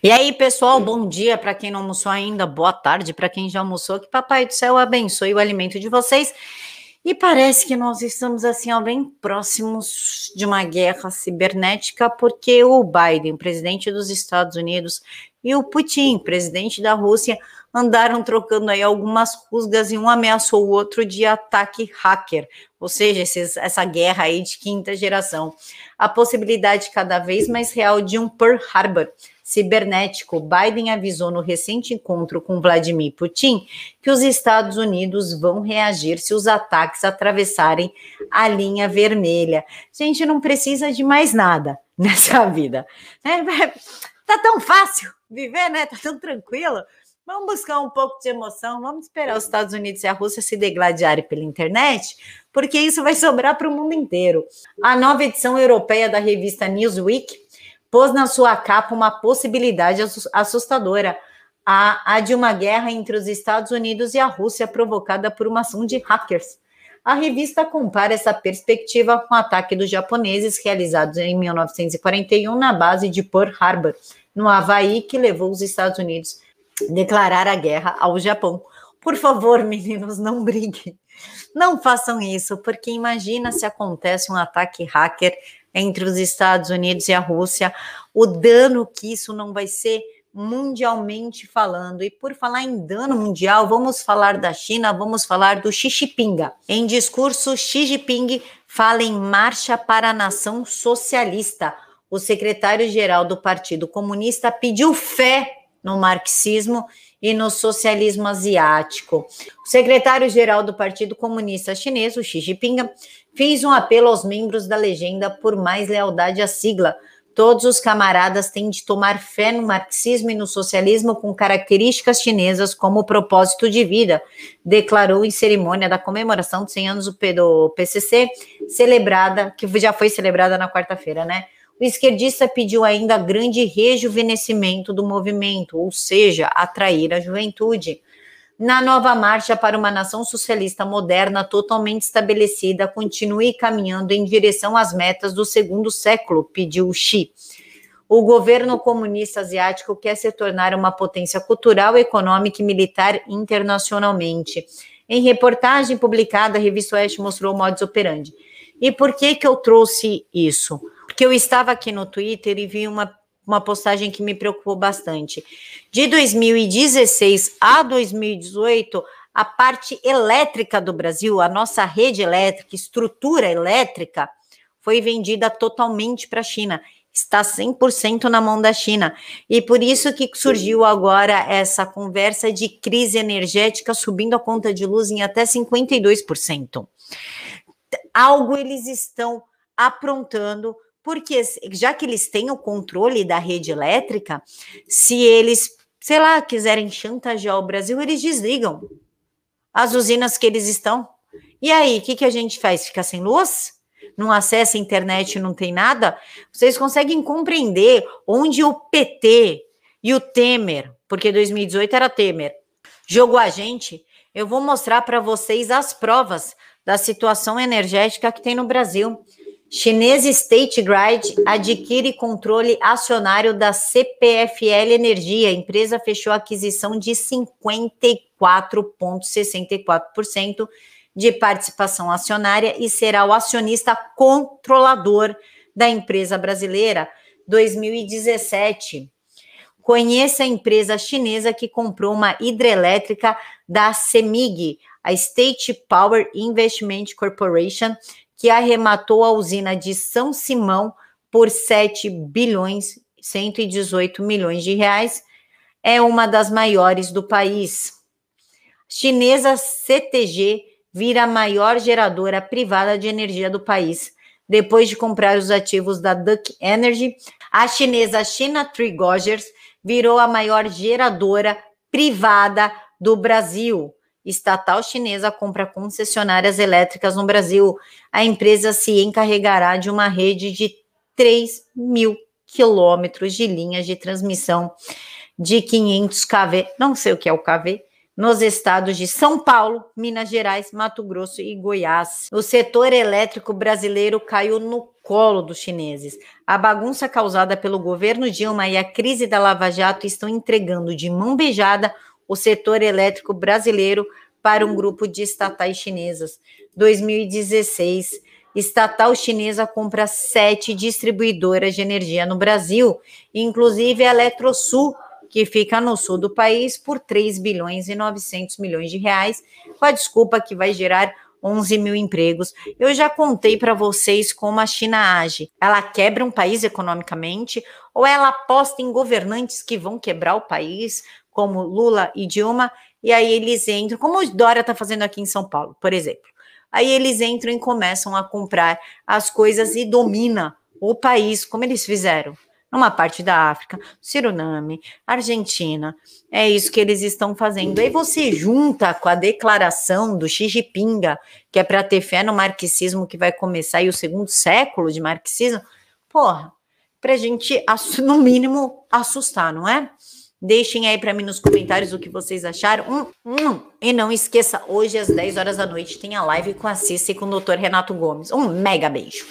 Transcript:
E aí, pessoal, bom dia para quem não almoçou ainda, boa tarde para quem já almoçou. Que Papai do Céu abençoe o alimento de vocês. E parece que nós estamos assim, ó, bem próximos de uma guerra cibernética, porque o Biden, presidente dos Estados Unidos, e o Putin, presidente da Rússia, andaram trocando aí algumas rusgas e um ameaçou o outro de ataque hacker, ou seja, esses, essa guerra aí de quinta geração. A possibilidade cada vez mais real de um Pearl Harbor cibernético, Biden avisou no recente encontro com Vladimir Putin que os Estados Unidos vão reagir se os ataques atravessarem a linha vermelha. Gente, não precisa de mais nada nessa vida. É, tá tão fácil viver, né? Tá tão tranquilo. Vamos buscar um pouco de emoção, vamos esperar os Estados Unidos e a Rússia se degladiarem pela internet, porque isso vai sobrar para o mundo inteiro. A nova edição europeia da revista Newsweek pôs na sua capa uma possibilidade assustadora, a, a de uma guerra entre os Estados Unidos e a Rússia provocada por uma ação de hackers. A revista compara essa perspectiva com o ataque dos japoneses realizados em 1941 na base de Pearl Harbor, no Havaí, que levou os Estados Unidos a declarar a guerra ao Japão. Por favor, meninos, não briguem. Não façam isso, porque imagina se acontece um ataque hacker entre os Estados Unidos e a Rússia, o dano que isso não vai ser mundialmente falando. E por falar em dano mundial, vamos falar da China, vamos falar do Xi Jinping. Em discurso, Xi Jinping fala em marcha para a nação socialista. O secretário-geral do Partido Comunista pediu fé no marxismo e no socialismo asiático. O secretário-geral do Partido Comunista Chinês, o Xi Jinping, fez um apelo aos membros da legenda por mais lealdade à sigla. Todos os camaradas têm de tomar fé no marxismo e no socialismo com características chinesas como propósito de vida, declarou em cerimônia da comemoração de 100 anos do PCC, celebrada, que já foi celebrada na quarta-feira, né? O esquerdista pediu ainda grande rejuvenescimento do movimento, ou seja, atrair a juventude. Na nova marcha para uma nação socialista moderna totalmente estabelecida, continue caminhando em direção às metas do segundo século, pediu Xi. O governo comunista asiático quer se tornar uma potência cultural, econômica e militar internacionalmente. Em reportagem publicada, a revista Oeste mostrou o modus operandi. E por que que eu trouxe isso? Porque eu estava aqui no Twitter e vi uma, uma postagem que me preocupou bastante. De 2016 a 2018, a parte elétrica do Brasil, a nossa rede elétrica, estrutura elétrica, foi vendida totalmente para a China. Está 100% na mão da China. E por isso que surgiu agora essa conversa de crise energética subindo a conta de luz em até 52%. Algo eles estão aprontando porque já que eles têm o controle da rede elétrica, se eles, sei lá, quiserem chantagear o Brasil, eles desligam as usinas que eles estão. E aí, o que, que a gente faz? Fica sem luz? Não acessa a internet, não tem nada? Vocês conseguem compreender onde o PT e o Temer, porque 2018 era Temer, jogou a gente? Eu vou mostrar para vocês as provas da situação energética que tem no Brasil. Chinesa State Grid adquire controle acionário da CPFL Energia. A empresa fechou a aquisição de 54,64% de participação acionária e será o acionista controlador da empresa brasileira. 2017. Conheça a empresa chinesa que comprou uma hidrelétrica da CEMIG, a State Power Investment Corporation, que arrematou a usina de São Simão por 7 bilhões 118 milhões de reais, é uma das maiores do país. Chinesa CTG vira a maior geradora privada de energia do país. Depois de comprar os ativos da Duck Energy, a chinesa China Tree Gogers virou a maior geradora privada do Brasil estatal chinesa compra concessionárias elétricas no Brasil. A empresa se encarregará de uma rede de 3 mil quilômetros de linhas de transmissão de 500 kV. Não sei o que é o kV, nos estados de São Paulo, Minas Gerais, Mato Grosso e Goiás. O setor elétrico brasileiro caiu no colo dos chineses. A bagunça causada pelo governo Dilma e a crise da Lava Jato estão entregando de mão beijada o setor elétrico brasileiro para um grupo de estatais chinesas. 2016, estatal chinesa compra sete distribuidoras de energia no Brasil, inclusive a Eletrosul, que fica no sul do país, por 3 bilhões e 900 milhões de reais, com a desculpa que vai gerar 11 mil empregos. Eu já contei para vocês como a China age. Ela quebra um país economicamente ou ela aposta em governantes que vão quebrar o país, como Lula e Dilma, e aí eles entram, como o Dória está fazendo aqui em São Paulo, por exemplo. Aí eles entram e começam a comprar as coisas e domina o país, como eles fizeram numa parte da África, Suriname, Argentina. É isso que eles estão fazendo. Aí você junta com a declaração do Xi Jinping, que é para ter fé no marxismo que vai começar aí o segundo século de marxismo. Porra, para a gente, no mínimo, assustar, não é? Deixem aí para mim nos comentários o que vocês acharam. Um, um, e não esqueça, hoje às 10 horas da noite tem a live com a Cissa e com o Dr. Renato Gomes. Um mega beijo.